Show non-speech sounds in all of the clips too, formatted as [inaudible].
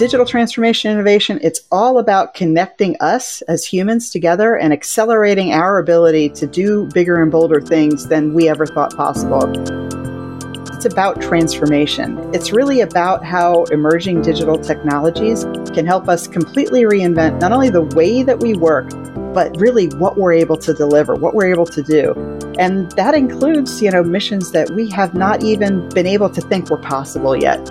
digital transformation innovation, it's all about connecting us as humans together and accelerating our ability to do bigger and bolder things than we ever thought possible. It's about transformation. It's really about how emerging digital technologies can help us completely reinvent not only the way that we work, but really what we're able to deliver, what we're able to do. And that includes, you know, missions that we have not even been able to think were possible yet.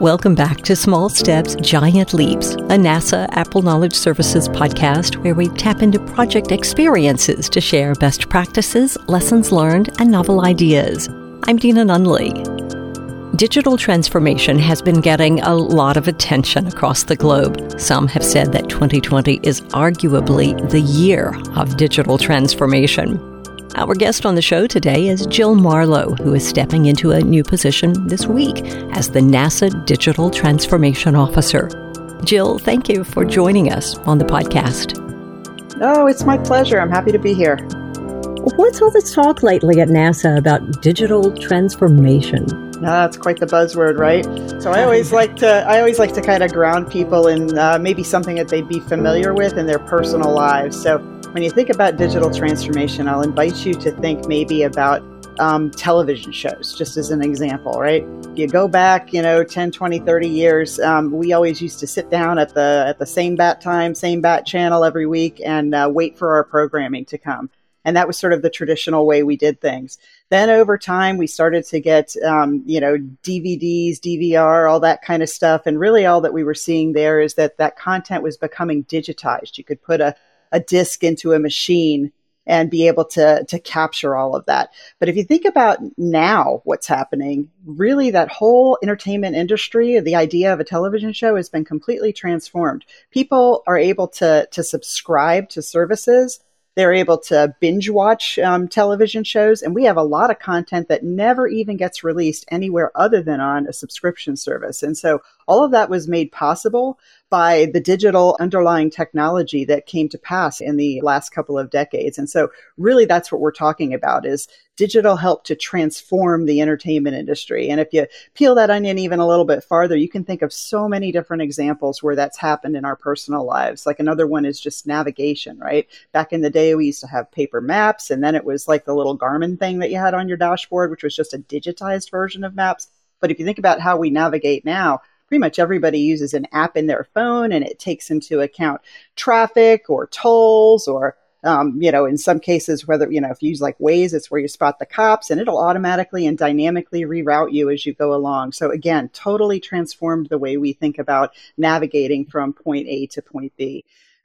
Welcome back to Small Steps, Giant Leaps, a NASA APPEL Knowledge Services podcast where we tap into project experiences to share best practices, lessons learned, and novel ideas. I'm Deana Nunley. Digital transformation has been getting a lot of attention across the globe. Some have said that 2020 is arguably the year of digital transformation. Our guest on the show today is Jill Marlowe, who is stepping into a new position this week as the NASA Digital Transformation Officer. Jill, thank you for joining us on the podcast. Oh, it's my pleasure. I'm happy to be here. What's all this talk lately at NASA about digital transformation? That's quite the buzzword, right? So I always [laughs] like to I always like to kind of ground people in uh, maybe something that they'd be familiar with in their personal lives. So when you think about digital transformation, I'll invite you to think maybe about um, television shows, just as an example, right? You go back, you know, 10, 20, 30 years, um, we always used to sit down at the, at the same bat time, same bat channel every week and uh, wait for our programming to come. And that was sort of the traditional way we did things. Then over time, we started to get, um, you know, DVDs, DVR, all that kind of stuff. And really all that we were seeing there is that that content was becoming digitized. You could put a, a disk into a machine and be able to to capture all of that. But if you think about now what's happening, really that whole entertainment industry, the idea of a television show has been completely transformed. People are able to to subscribe to services they're able to binge watch um, television shows, and we have a lot of content that never even gets released anywhere other than on a subscription service. And so all of that was made possible by the digital underlying technology that came to pass in the last couple of decades. And so really that's what we're talking about is digital help to transform the entertainment industry. And if you peel that onion even a little bit farther, you can think of so many different examples where that's happened in our personal lives. Like another one is just navigation, right? Back in the day, we used to have paper maps, and then it was like the little Garmin thing that you had on your dashboard, which was just a digitized version of maps. But if you think about how we navigate now, pretty much everybody uses an app in their phone and it takes into account traffic or tolls or um, you know, in some cases, whether, you know, if you use like Waze, it's where you spot the cops and it'll automatically and dynamically reroute you as you go along. So again, totally transformed the way we think about navigating from point A to point B.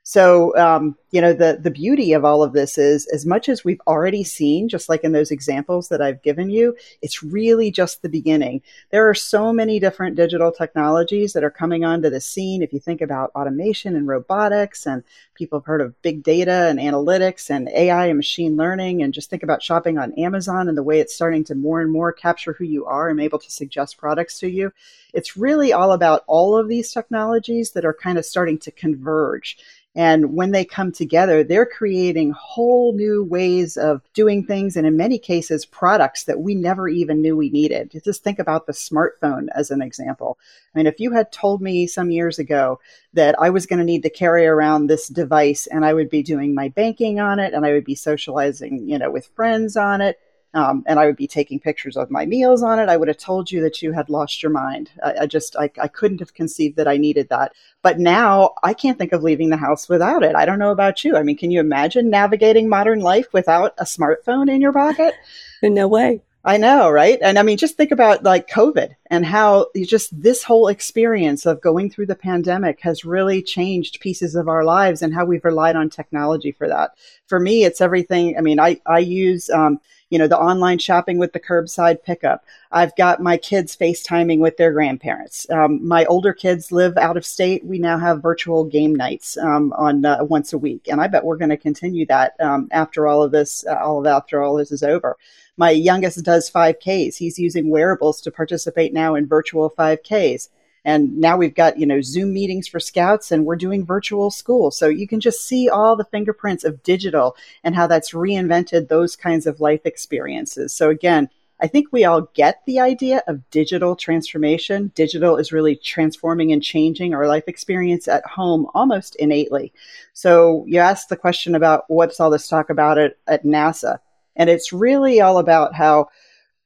So, um, you know, the, the beauty of all of this is as much as we've already seen, just like in those examples that I've given you, it's really just the beginning. There are so many different digital technologies that are coming onto the scene. If you think about automation and robotics, and people have heard of big data and analytics and AI and machine learning, and just think about shopping on Amazon and the way it's starting to more and more capture who you are and able to suggest products to you. It's really all about all of these technologies that are kind of starting to converge and when they come together, they're creating whole new ways of doing things, and in many cases, products that we never even knew we needed. Just think about the smartphone as an example. I mean, if you had told me some years ago that I was going to need to carry around this device and I would be doing my banking on it and I would be socializing, you know, with friends on it, um, and I would be taking pictures of my meals on it, I would have told you that you had lost your mind. I, I just, I, I couldn't have conceived that I needed that. But now I can't think of leaving the house without it. I don't know about you. I mean, can you imagine navigating modern life without a smartphone in your pocket? [laughs] no way. I know, right? And I mean, just think about like COVID and how just this whole experience of going through the pandemic has really changed pieces of our lives and how we've relied on technology for that. For me, it's everything. I mean, I, I use, um, you know, the online shopping with the curbside pickup. I've got my kids FaceTiming with their grandparents. Um, my older kids live out of state. We now have virtual game nights um, on uh, once a week, and I bet we're going to continue that um, after all of this, uh, all of after all this is over. My youngest does 5Ks. He's using wearables to participate now in virtual 5Ks. And now we've got, you know, Zoom meetings for scouts and we're doing virtual school. So you can just see all the fingerprints of digital and how that's reinvented those kinds of life experiences. So again, I think we all get the idea of digital transformation. Digital is really transforming and changing our life experience at home almost innately. So you asked the question about what's all this talk about it at NASA. And it's really all about how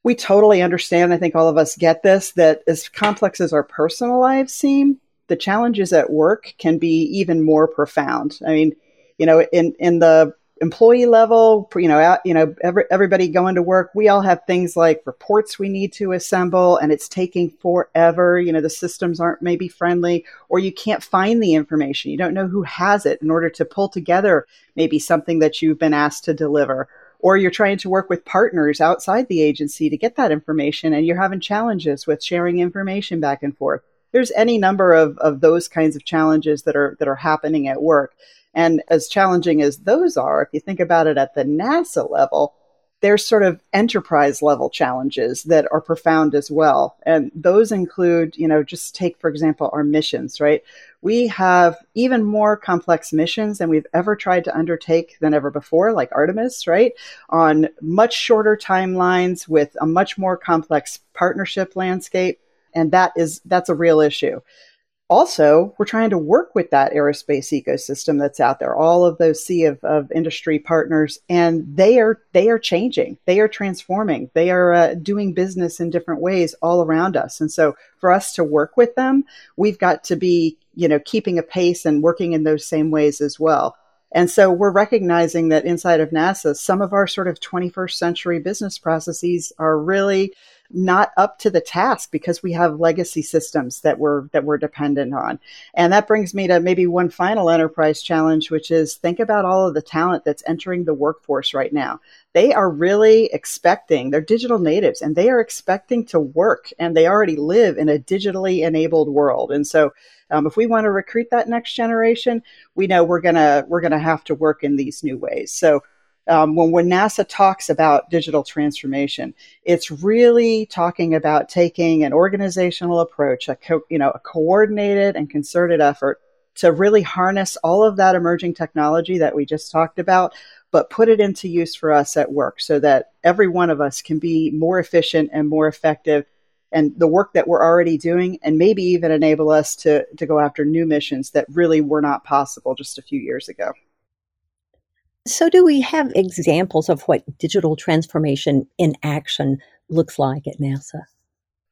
we totally understand. I think all of us get this that as complex as our personal lives seem, the challenges at work can be even more profound. I mean, you know, in, in the employee level, you know, out, you know, every, everybody going to work, we all have things like reports we need to assemble and it's taking forever. You know, the systems aren't maybe friendly or you can't find the information. You don't know who has it in order to pull together maybe something that you've been asked to deliver. Or you're trying to work with partners outside the agency to get that information and you're having challenges with sharing information back and forth. There's any number of, of those kinds of challenges that are that are happening at work. And as challenging as those are, if you think about it at the NASA level, there's sort of enterprise level challenges that are profound as well. And those include, you know, just take, for example, our missions, right? We have even more complex missions than we've ever tried to undertake than ever before, like Artemis, right? On much shorter timelines with a much more complex partnership landscape. And that is, that's a real issue also, we're trying to work with that aerospace ecosystem that's out there, all of those sea of, of industry partners, and they are they are changing, they are transforming, they are uh, doing business in different ways all around us. And so, for us to work with them, we've got to be, you know, keeping a pace and working in those same ways as well. And so we're recognizing that inside of NASA, some of our sort of 21st century business processes are really not up to the task because we have legacy systems that we're that we're dependent on. And that brings me to maybe one final enterprise challenge, which is think about all of the talent that's entering the workforce right now. They are really expecting, they're digital natives and they are expecting to work and they already live in a digitally enabled world. And so um, if we want to recruit that next generation, we know we're gonna we're gonna have to work in these new ways. So um, when, when NASA talks about digital transformation, it's really talking about taking an organizational approach, a co- you know, a coordinated and concerted effort to really harness all of that emerging technology that we just talked about, but put it into use for us at work so that every one of us can be more efficient and more effective and the work that we're already doing and maybe even enable us to, to go after new missions that really were not possible just a few years ago. So, do we have examples of what digital transformation in action looks like at NASA?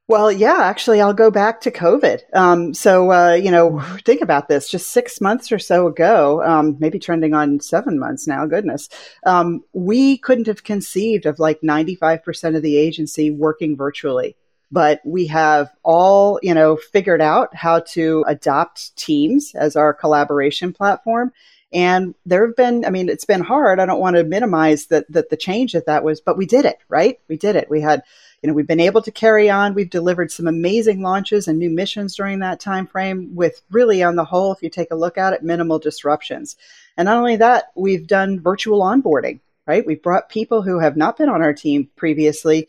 Well, yeah, actually, I'll go back to COVID. Um, so, uh, you know, think about this just six months or so ago, um, maybe trending on seven months now, goodness, um, we couldn't have conceived of like 95% of the agency working virtually. But we have all, you know, figured out how to adopt Teams as our collaboration platform and there have been, I mean, it's been hard. I don't want to minimize that, that the change that that was, but we did it, right? We did it. We had, you know, we've been able to carry on. We've delivered some amazing launches and new missions during that time frame with really on the whole, if you take a look at it, minimal disruptions. And not only that, we've done virtual onboarding, right? We've brought people who have not been on our team previously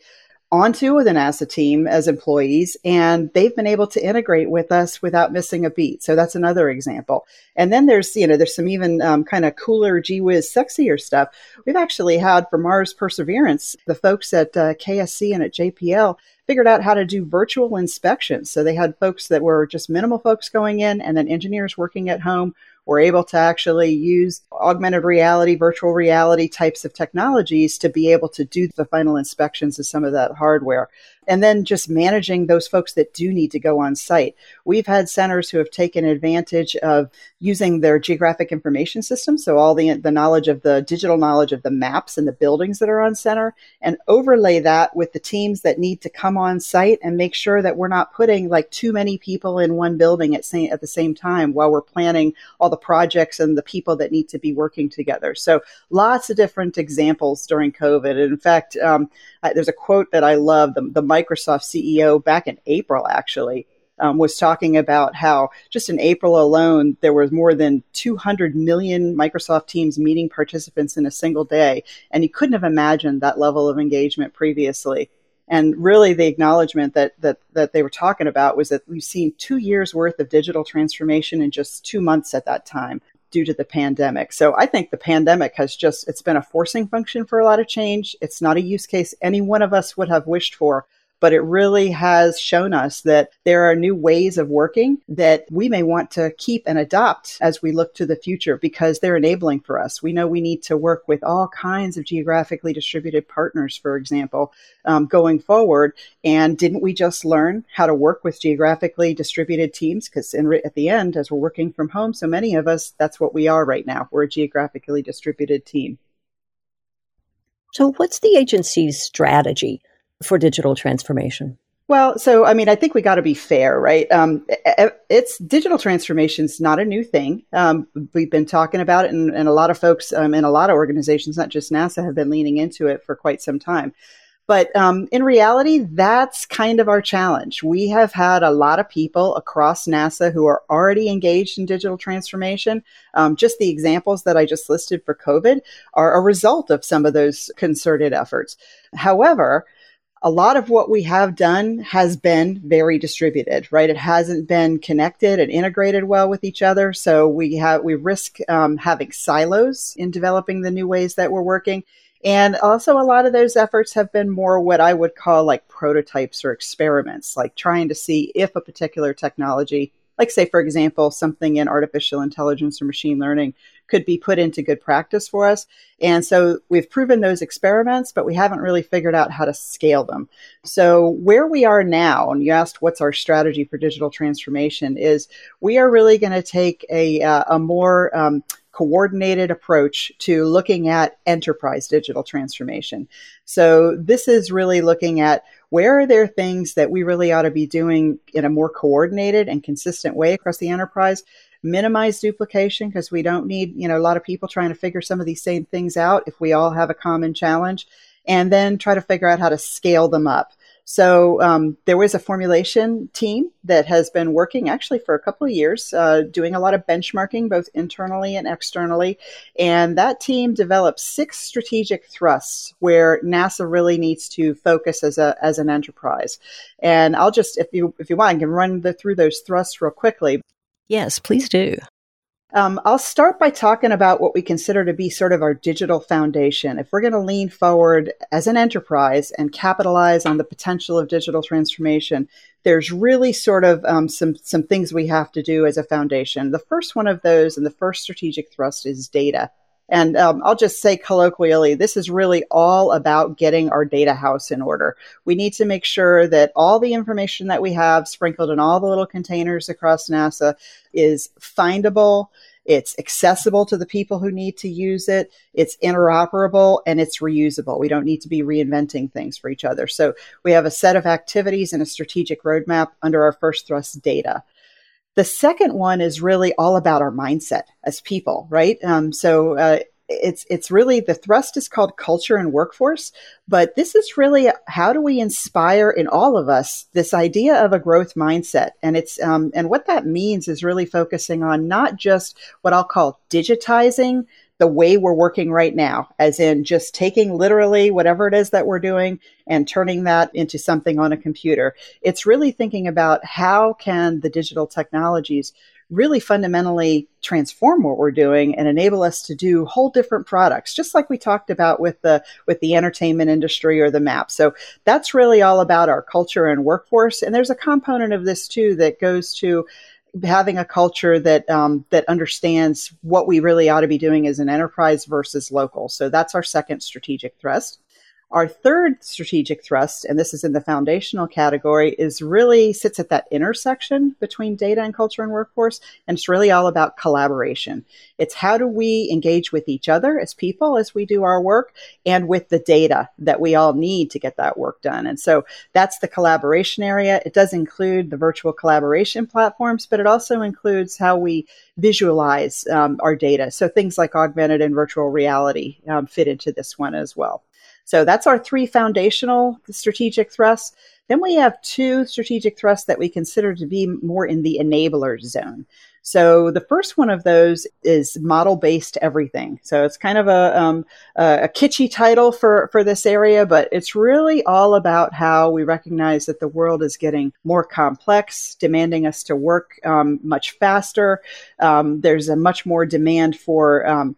onto the NASA team as employees, and they've been able to integrate with us without missing a beat. So that's another example. And then there's, you know, there's some even um, kind of cooler, gee whiz, sexier stuff. We've actually had for Mars Perseverance, the folks at uh, KSC and at JPL figured out how to do virtual inspections. So they had folks that were just minimal folks going in, and then engineers working at home we're able to actually use augmented reality, virtual reality types of technologies to be able to do the final inspections of some of that hardware and then just managing those folks that do need to go on site. We've had centers who have taken advantage of using their geographic information system, so all the, the knowledge of the digital knowledge of the maps and the buildings that are on center, and overlay that with the teams that need to come on site and make sure that we're not putting like too many people in one building at, same, at the same time while we're planning all the projects and the people that need to be working together. So lots of different examples during COVID. And in fact, um, there's a quote that I love. The, the Microsoft CEO back in April actually um, was talking about how just in April alone there was more than 200 million Microsoft Teams meeting participants in a single day, and he couldn't have imagined that level of engagement previously. And really, the acknowledgement that that that they were talking about was that we've seen two years worth of digital transformation in just two months at that time due to the pandemic. So I think the pandemic has just, it's been a forcing function for a lot of change. It's not a use case any one of us would have wished for but it really has shown us that there are new ways of working that we may want to keep and adopt as we look to the future because they're enabling for us. We know we need to work with all kinds of geographically distributed partners, for example, um, going forward. And didn't we just learn how to work with geographically distributed teams? Because at the end, as we're working from home, so many of us, that's what we are right now. We're a geographically distributed team. So, what's the agency's strategy for digital transformation? Well, so I mean, I think we got to be fair, right? Um, it's digital transformation is not a new thing. Um, we've been talking about it, and, and a lot of folks um, in a lot of organizations, not just NASA, have been leaning into it for quite some time. But um, in reality, that's kind of our challenge. We have had a lot of people across NASA who are already engaged in digital transformation. Um, just the examples that I just listed for COVID are a result of some of those concerted efforts. However, a lot of what we have done has been very distributed, right? It hasn't been connected and integrated well with each other. So we have we risk um, having silos in developing the new ways that we're working. And also, a lot of those efforts have been more what I would call like prototypes or experiments, like trying to see if a particular technology like say for example something in artificial intelligence or machine learning could be put into good practice for us and so we've proven those experiments but we haven't really figured out how to scale them so where we are now and you asked what's our strategy for digital transformation is we are really going to take a, uh, a more um, coordinated approach to looking at enterprise digital transformation. So, this is really looking at where are there things that we really ought to be doing in a more coordinated and consistent way across the enterprise minimize duplication because we don't need you know a lot of people trying to figure some of these same things out if we all have a common challenge and then try to figure out how to scale them up so um, there was a formulation team that has been working actually for a couple of years, uh, doing a lot of benchmarking both internally and externally. And that team developed six strategic thrusts where NASA really needs to focus as a as an enterprise. And I'll just, if you if you want, I can run the, through those thrusts real quickly. Yes, please do. Um, I'll start by talking about what we consider to be sort of our digital foundation. If we're going to lean forward as an enterprise and capitalize on the potential of digital transformation, there's really sort of um, some some things we have to do as a foundation. The first one of those, and the first strategic thrust, is data. And um, I'll just say colloquially, this is really all about getting our data house in order. We need to make sure that all the information that we have sprinkled in all the little containers across NASA is findable, it's accessible to the people who need to use it, it's interoperable, and it's reusable. We don't need to be reinventing things for each other. So we have a set of activities and a strategic roadmap under our first thrust data. The second one is really all about our mindset as people, right? Um, so uh, it's it's really the thrust is called culture and workforce, but this is really how do we inspire in all of us this idea of a growth mindset, and it's um, and what that means is really focusing on not just what I'll call digitizing the way we're working right now, as in just taking literally whatever it is that we're doing and turning that into something on a computer. It's really thinking about how can the digital technologies really fundamentally transform what we're doing and enable us to do whole different products just like we talked about with the with the entertainment industry or the map so that's really all about our culture and workforce and there's a component of this too that goes to having a culture that um, that understands what we really ought to be doing as an enterprise versus local. So that's our second strategic thrust. Our third strategic thrust, and this is in the foundational category, is really sits at that intersection between data and culture and workforce. And it's really all about collaboration. It's how do we engage with each other as people as we do our work and with the data that we all need to get that work done. And so that's the collaboration area. It does include the virtual collaboration platforms, but it also includes how we visualize um, our data. So things like augmented and virtual reality um, fit into this one as well. So that's our three foundational strategic thrusts. Then we have two strategic thrusts that we consider to be more in the enabler zone. So the first one of those is model based everything. So it's kind of a, um, a kitschy title for, for this area, but it's really all about how we recognize that the world is getting more complex, demanding us to work um, much faster. Um, there's a much more demand for um,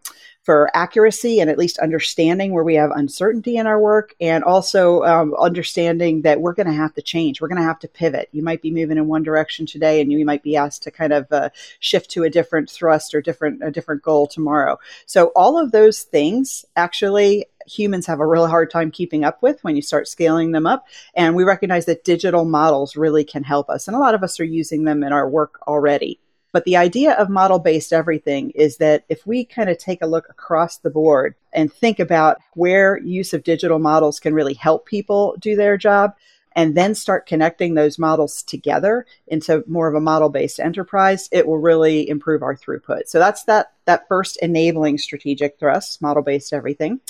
for accuracy and at least understanding where we have uncertainty in our work and also um, understanding that we're going to have to change we're going to have to pivot you might be moving in one direction today and you might be asked to kind of uh, shift to a different thrust or different a different goal tomorrow so all of those things actually humans have a really hard time keeping up with when you start scaling them up. And we recognize that digital models really can help us. And a lot of us are using them in our work already. But the idea of model based everything is that if we kind of take a look across the board and think about where use of digital models can really help people do their job, and then start connecting those models together into more of a model based enterprise, it will really improve our throughput. So that's that that first enabling strategic thrust, model based everything.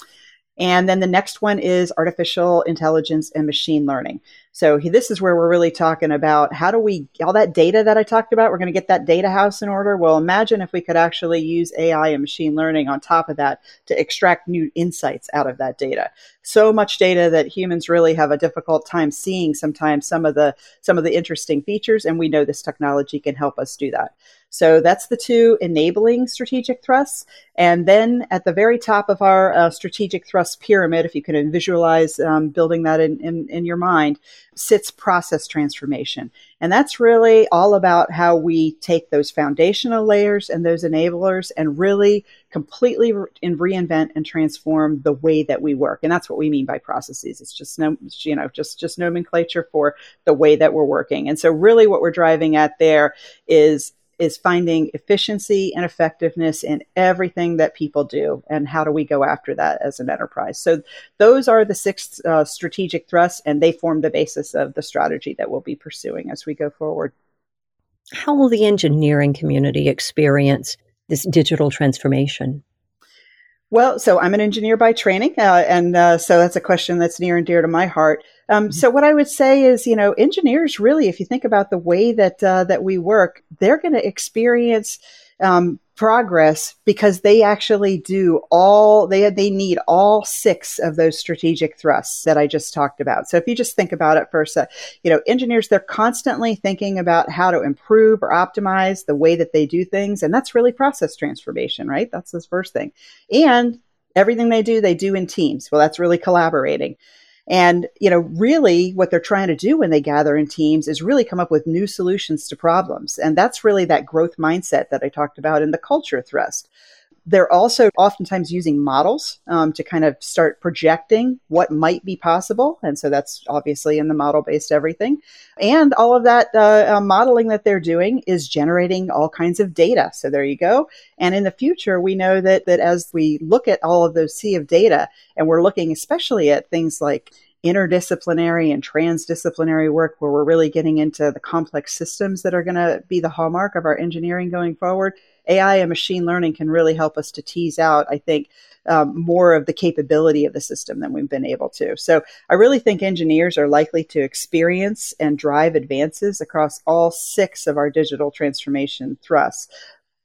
And then the next one is artificial intelligence and machine learning. So this is where we're really talking about how do we, all that data that I talked about, we're going to get that data house in order. Well, imagine if we could actually use AI and machine learning on top of that to extract new insights out of that data. So much data that humans really have a difficult time seeing sometimes some of the, some of the interesting features. And we know this technology can help us do that. So that's the two enabling strategic thrusts. And then at the very top of our uh, strategic thrust pyramid, if you can visualize um, building that in, in, in, your mind, sits process transformation. And that's really all about how we take those foundational layers and those enablers and really completely re- and reinvent and transform the way that we work. And that's what we mean by processes. It's just no, you know, just just nomenclature for the way that we're working. And so really what we're driving at there is is finding efficiency and effectiveness in everything that people do and how do we go after that as an enterprise? So those are the six uh, strategic thrusts and they form the basis of the strategy that we'll be pursuing as we go forward. How will the engineering community experience this digital transformation? Well, so I'm an engineer by training, uh, and uh, so that's a question that's near and dear to my heart. Um, mm-hmm. so what I would say is, you know, engineers really, if you think about the way that uh, that we work, they're going to experience um, progress because they actually do all they they need all six of those strategic thrusts that I just talked about. So if you just think about it first, a sec, you know, engineers they're constantly thinking about how to improve or optimize the way that they do things, and that's really process transformation, right? That's the first thing, and everything they do they do in teams. Well, that's really collaborating. And, you know, really what they're trying to do when they gather in teams is really come up with new solutions to problems. And that's really that growth mindset that I talked about in the culture thrust. They're also oftentimes using models um, to kind of start projecting what might be possible. And so that's obviously in the model based everything. And all of that uh, uh, modeling that they're doing is generating all kinds of data. So there you go. And in the future, we know that, that as we look at all of those sea of data, and we're looking especially at things like interdisciplinary and transdisciplinary work where we're really getting into the complex systems that are going to be the hallmark of our engineering going forward. AI and machine learning can really help us to tease out, I think, um, more of the capability of the system than we've been able to. So I really think engineers are likely to experience and drive advances across all six of our digital transformation thrusts.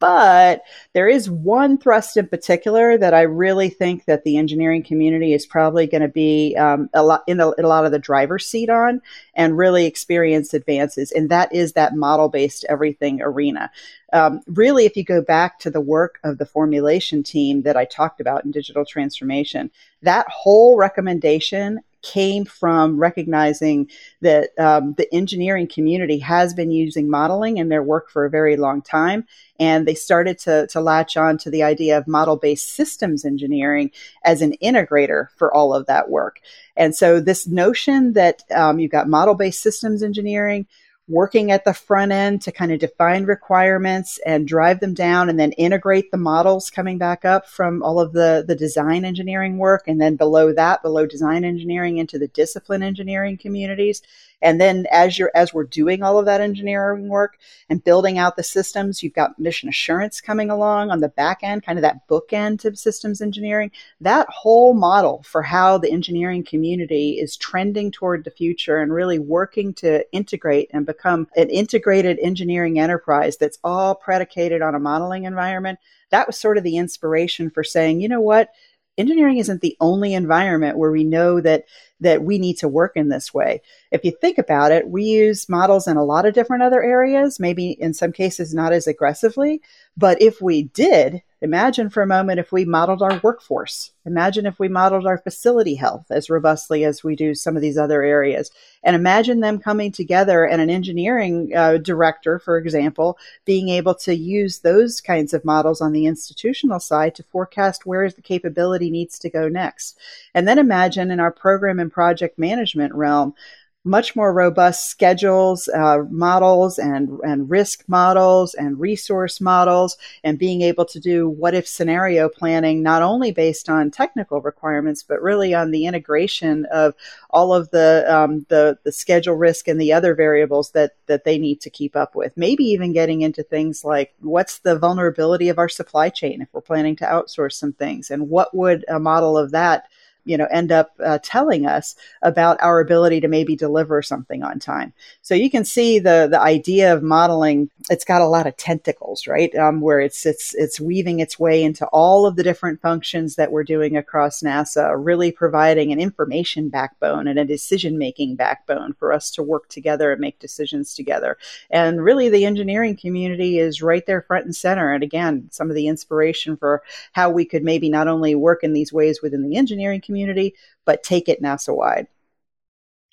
But there is one thrust in particular that I really think that the engineering community is probably going to be um, a lot in, a, in a lot of the driver's seat on and really experience advances, and that is that model-based everything arena. Um, really, if you go back to the work of the formulation team that I talked about in digital transformation, that whole recommendation came from recognizing that um, the engineering community has been using modeling in their work for a very long time. And they started to, to latch on to the idea of model based systems engineering as an integrator for all of that work. And so, this notion that um, you've got model based systems engineering, working at the front end to kind of define requirements and drive them down and then integrate the models coming back up from all of the, the design engineering work. And then below that, below design engineering into the discipline engineering communities. And then as you're as we're doing all of that engineering work and building out the systems, you've got mission assurance coming along on the back end, kind of that bookend of systems engineering. That whole model for how the engineering community is trending toward the future and really working to integrate and become an integrated engineering enterprise that's all predicated on a modeling environment. That was sort of the inspiration for saying, you know what? engineering isn't the only environment where we know that that we need to work in this way. If you think about it, we use models in a lot of different other areas, maybe in some cases not as aggressively, but if we did, imagine for a moment if we modeled our workforce. Imagine if we modeled our facility health as robustly as we do some of these other areas. And imagine them coming together and an engineering uh, director, for example, being able to use those kinds of models on the institutional side to forecast where the capability needs to go next. And then imagine in our program and project management realm, much more robust schedules, uh, models, and, and risk models and resource models, and being able to do what if scenario planning, not only based on technical requirements, but really on the integration of all of the, um, the, the schedule risk and the other variables that, that they need to keep up with. Maybe even getting into things like what's the vulnerability of our supply chain if we're planning to outsource some things, and what would a model of that you know end up uh, telling us about our ability to maybe deliver something on time. So you can see the the idea of modeling it's got a lot of tentacles right? Um, where it's it's it's weaving its way into all of the different functions that we're doing across nasa really providing an information backbone and a decision making backbone for us to work together and make decisions together. And really the engineering community is right there front and center. And again some of the inspiration for how we could maybe not only work in these ways within the engineering community community, but take it NASA wide.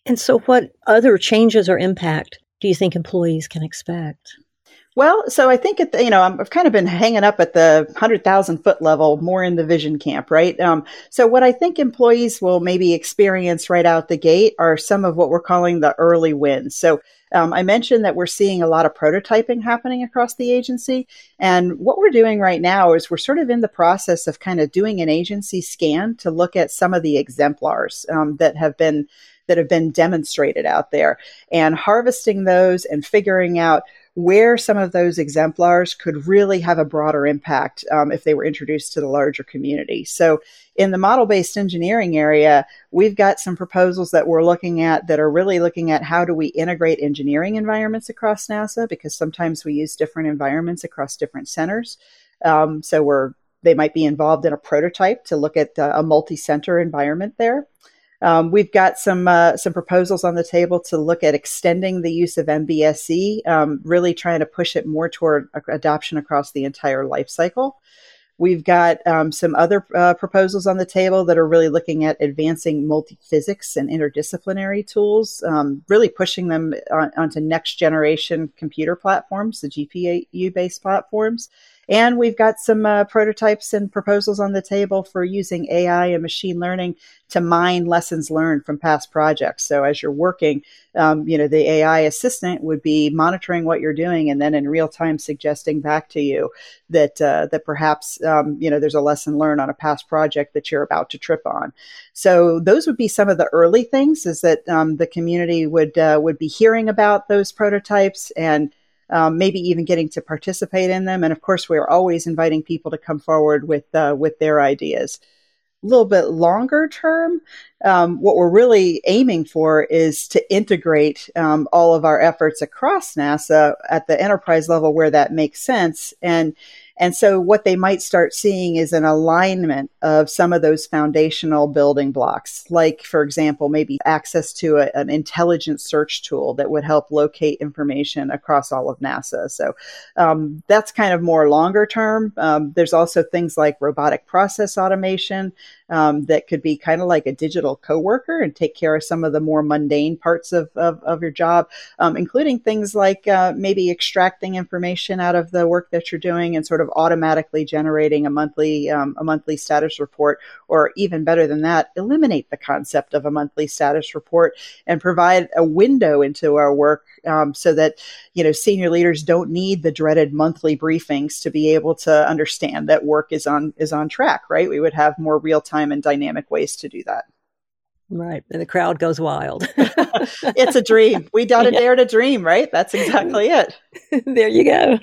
And so, what other changes or impact do you think employees can expect? Well, so I think at the, you know I've kind of been hanging up at the hundred thousand foot level, more in the vision camp, right? Um, so what I think employees will maybe experience right out the gate are some of what we're calling the early wins. So um, I mentioned that we're seeing a lot of prototyping happening across the agency. And what we're doing right now is we're sort of in the process of kind of doing an agency scan to look at some of the exemplars um, that have been that have been demonstrated out there and harvesting those and figuring out where some of those exemplars could really have a broader impact um, if they were introduced to the larger community. So, in the model based engineering area, we've got some proposals that we're looking at that are really looking at how do we integrate engineering environments across NASA because sometimes we use different environments across different centers. Um, so, we're they might be involved in a prototype to look at uh, a multi center environment there. Um, we've got some uh, some proposals on the table to look at extending the use of MBSE, um, really trying to push it more toward adoption across the entire life cycle. We've got um, some other uh, proposals on the table that are really looking at advancing multi-physics and interdisciplinary tools, um, really pushing them on, onto next generation computer platforms, the GPU based platforms. And we've got some uh, prototypes and proposals on the table for using AI and machine learning to mine lessons learned from past projects. So as you're working, um, you know, the AI assistant would be monitoring what you're doing and then in real time suggesting back to you that uh, that perhaps um, you know there's a lesson learned on a past project that you're about to trip on. So those would be some of the early things. Is that um, the community would uh, would be hearing about those prototypes and um, maybe even getting to participate in them. And of course, we're always inviting people to come forward with uh, with their ideas. A little bit longer term, um, what we're really aiming for is to integrate um, all of our efforts across NASA at the enterprise level where that makes sense and and so what they might start seeing is an alignment of some of those foundational building blocks, like, for example, maybe access to a, an intelligent search tool that would help locate information across all of NASA. So um, that's kind of more longer term. Um, there's also things like robotic process automation. Um, that could be kind of like a digital coworker and take care of some of the more mundane parts of, of, of your job, um, including things like uh, maybe extracting information out of the work that you're doing and sort of automatically generating a monthly um, a monthly status report, or even better than that, eliminate the concept of a monthly status report and provide a window into our work um, so that you know senior leaders don't need the dreaded monthly briefings to be able to understand that work is on is on track. Right? We would have more real time and dynamic ways to do that. Right. And the crowd goes wild. [laughs] it's a dream. We to yeah. dare to dream, right? That's exactly it. [laughs] there you go.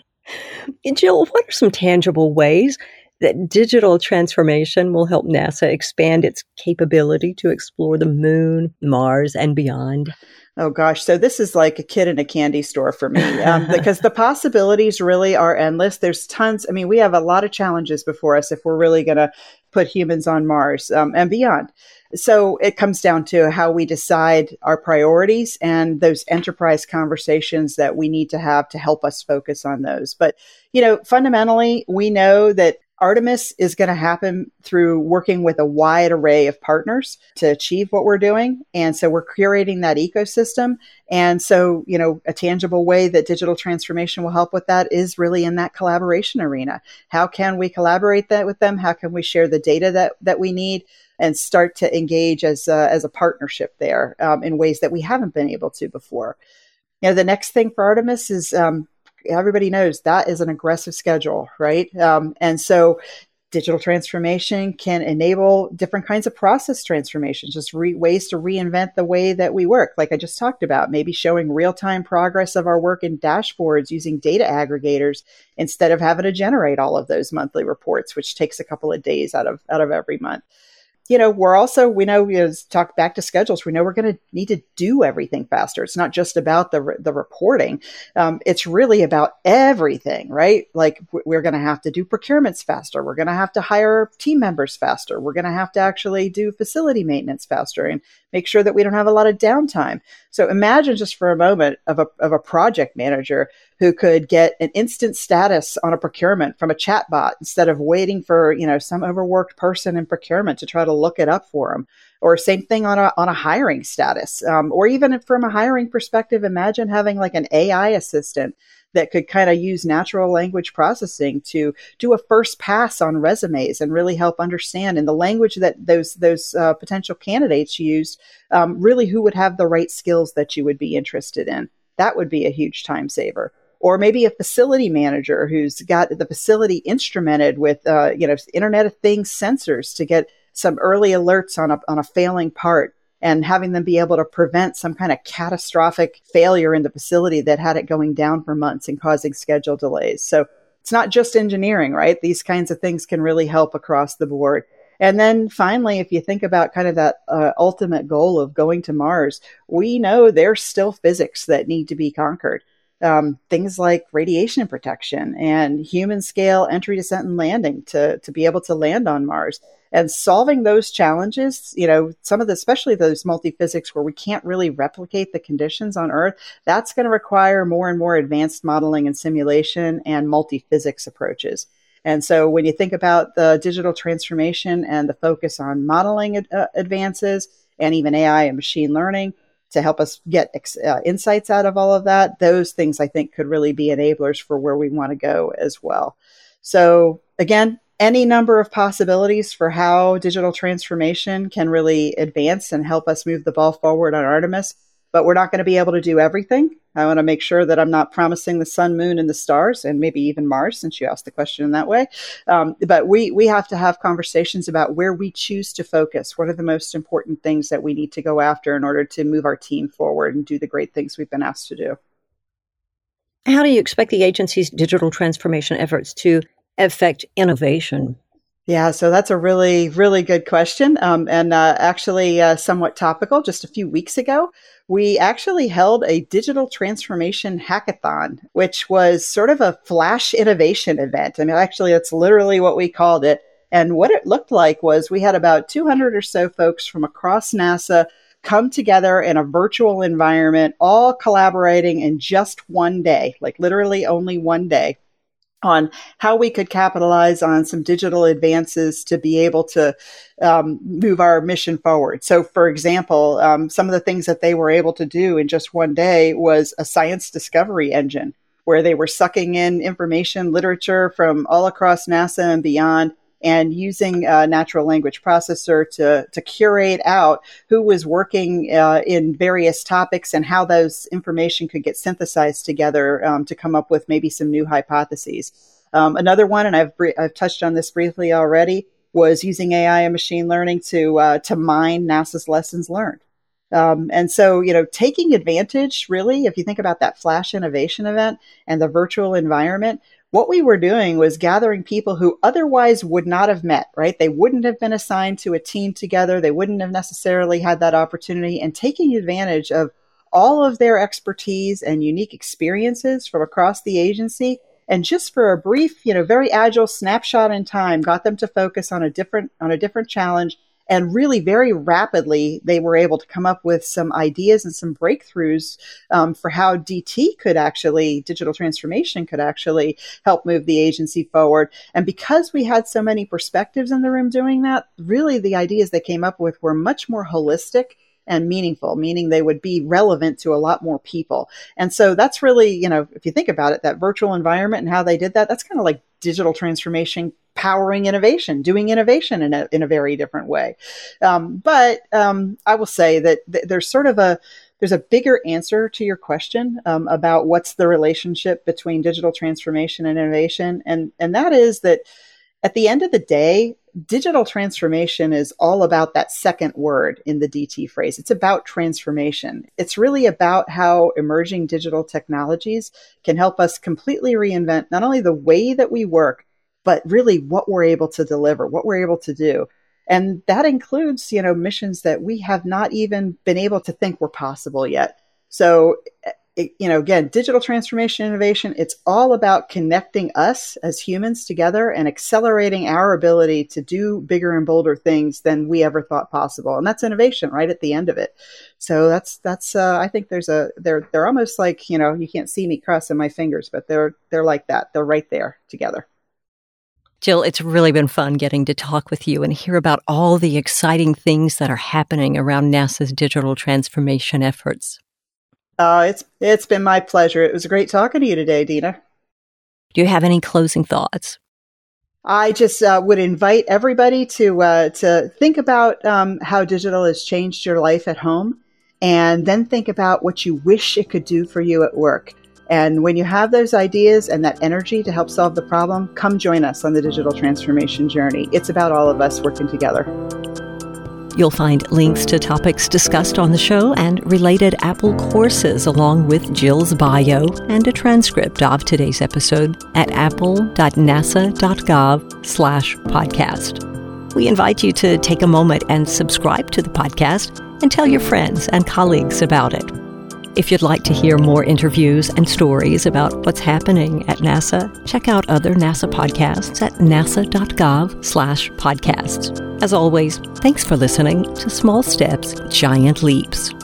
And Jill, what are some tangible ways that digital transformation will help NASA expand its capability to explore the moon, Mars, and beyond? Oh gosh, so this is like a kid in a candy store for me [laughs] um, because the possibilities really are endless. There's tons. I mean, we have a lot of challenges before us if we're really going to put humans on Mars um, and beyond. So it comes down to how we decide our priorities and those enterprise conversations that we need to have to help us focus on those. But, you know, fundamentally, we know that Artemis is going to happen through working with a wide array of partners to achieve what we're doing. And so we're curating that ecosystem. And so, you know, a tangible way that digital transformation will help with that is really in that collaboration arena. How can we collaborate that with them? How can we share the data that, that we need? And start to engage as a, as a partnership there um, in ways that we haven't been able to before. You know, the next thing for Artemis is um, everybody knows that is an aggressive schedule, right? Um, and so digital transformation can enable different kinds of process transformations, just re- ways to reinvent the way that we work. Like I just talked about, maybe showing real time progress of our work in dashboards using data aggregators instead of having to generate all of those monthly reports, which takes a couple of days out of out of every month you know, we're also, we know, we know, talk back to schedules. We know we're going to need to do everything faster. It's not just about the, the reporting. Um, it's really about everything, right? Like we're going to have to do procurements faster. We're going to have to hire team members faster. We're going to have to actually do facility maintenance faster and make sure that we don't have a lot of downtime. So imagine just for a moment of a, of a project manager who could get an instant status on a procurement from a chatbot instead of waiting for, you know, some overworked person in procurement to try to look it up for them. Or same thing on a, on a hiring status. Um, or even from a hiring perspective, imagine having like an AI assistant that could kind of use natural language processing to do a first pass on resumes and really help understand in the language that those those uh, potential candidates used, um, really who would have the right skills that you would be interested in. That would be a huge time saver or maybe a facility manager who's got the facility instrumented with uh, you know internet of things sensors to get some early alerts on a, on a failing part and having them be able to prevent some kind of catastrophic failure in the facility that had it going down for months and causing schedule delays. So it's not just engineering right? These kinds of things can really help across the board. And then finally, if you think about kind of that uh, ultimate goal of going to Mars, we know there's still physics that need to be conquered um, things like radiation protection and human scale entry, descent, and landing to, to be able to land on Mars. And solving those challenges, you know, some of the, especially those multi physics where we can't really replicate the conditions on Earth, that's going to require more and more advanced modeling and simulation and multi physics approaches. And so when you think about the digital transformation and the focus on modeling uh, advances and even AI and machine learning, to help us get uh, insights out of all of that, those things I think could really be enablers for where we want to go as well. So, again, any number of possibilities for how digital transformation can really advance and help us move the ball forward on Artemis but we're not going to be able to do everything. I want to make sure that I'm not promising the sun, moon, and the stars, and maybe even Mars, since you asked the question in that way. Um, but we we have to have conversations about where we choose to focus. What are the most important things that we need to go after in order to move our team forward and do the great things we've been asked to do? How do you expect the agency's digital transformation efforts to affect innovation? Yeah, so that's a really, really good question, um, and uh, actually uh, somewhat topical. Just a few weeks ago, we actually held a digital transformation hackathon, which was sort of a flash innovation event. I mean, actually, that's literally what we called it. And what it looked like was we had about 200 or so folks from across NASA come together in a virtual environment, all collaborating in just one day, like literally only one day on how we could capitalize on some digital advances to be able to um, move our mission forward. So, for example, um, some of the things that they were able to do in just one day was a science discovery engine where they were sucking in information, literature from all across NASA and beyond and using a natural language processor to, to curate out who was working uh, in various topics and how those information could get synthesized together um, to come up with maybe some new hypotheses. Um, another one, and I've, I've touched on this briefly already, was using AI and machine learning to, uh, to mine NASA's lessons learned. Um, and so, you know, taking advantage really, if you think about that flash innovation event and the virtual environment, what we were doing was gathering people who otherwise would not have met, right? They wouldn't have been assigned to a team together. They wouldn't have necessarily had that opportunity and taking advantage of all of their expertise and unique experiences from across the agency and just for a brief, you know, very agile snapshot in time got them to focus on a different on a different challenge and really, very rapidly, they were able to come up with some ideas and some breakthroughs um, for how DT could actually, digital transformation could actually help move the agency forward. And because we had so many perspectives in the room doing that, really the ideas they came up with were much more holistic and meaningful, meaning they would be relevant to a lot more people. And so that's really, you know, if you think about it, that virtual environment and how they did that, that's kind of like digital transformation powering innovation, doing innovation in a, in a very different way. Um, but um, I will say that th- there's sort of a there's a bigger answer to your question um, about what's the relationship between digital transformation and innovation, and and that is that at the end of the day, digital transformation is all about that second word in the DT phrase. It's about transformation. It's really about how emerging digital technologies can help us completely reinvent not only the way that we work, but really what we're able to deliver, what we're able to do. And that includes, you know, missions that we have not even been able to think were possible yet. So you know, again, digital transformation innovation, it's all about connecting us as humans together and accelerating our ability to do bigger and bolder things than we ever thought possible. And that's innovation right at the end of it. So that's, that's, uh, I think there's a, they're, they're almost like, you know, you can't see me crossing my fingers, but they're, they're like that. They're right there together. Jill, it's really been fun getting to talk with you and hear about all the exciting things that are happening around NASA's digital transformation efforts. Uh, it's it's been my pleasure. It was great talking to you today, Deana. Do you have any closing thoughts? I just uh, would invite everybody to uh, to think about um, how digital has changed your life at home, and then think about what you wish it could do for you at work. And when you have those ideas and that energy to help solve the problem, come join us on the digital transformation journey. It's about all of us working together. You'll find links to topics discussed on the show and related APPEL courses along with Jill's bio and a transcript of today's episode at appel.nasa.gov slash podcast. We invite you to take a moment and subscribe to the podcast and tell your friends and colleagues about it. If you'd like to hear more interviews and stories about what's happening at NASA, check out other NASA podcasts at nasa.gov slash podcasts. As always, thanks for listening to Small Steps, Giant Leaps.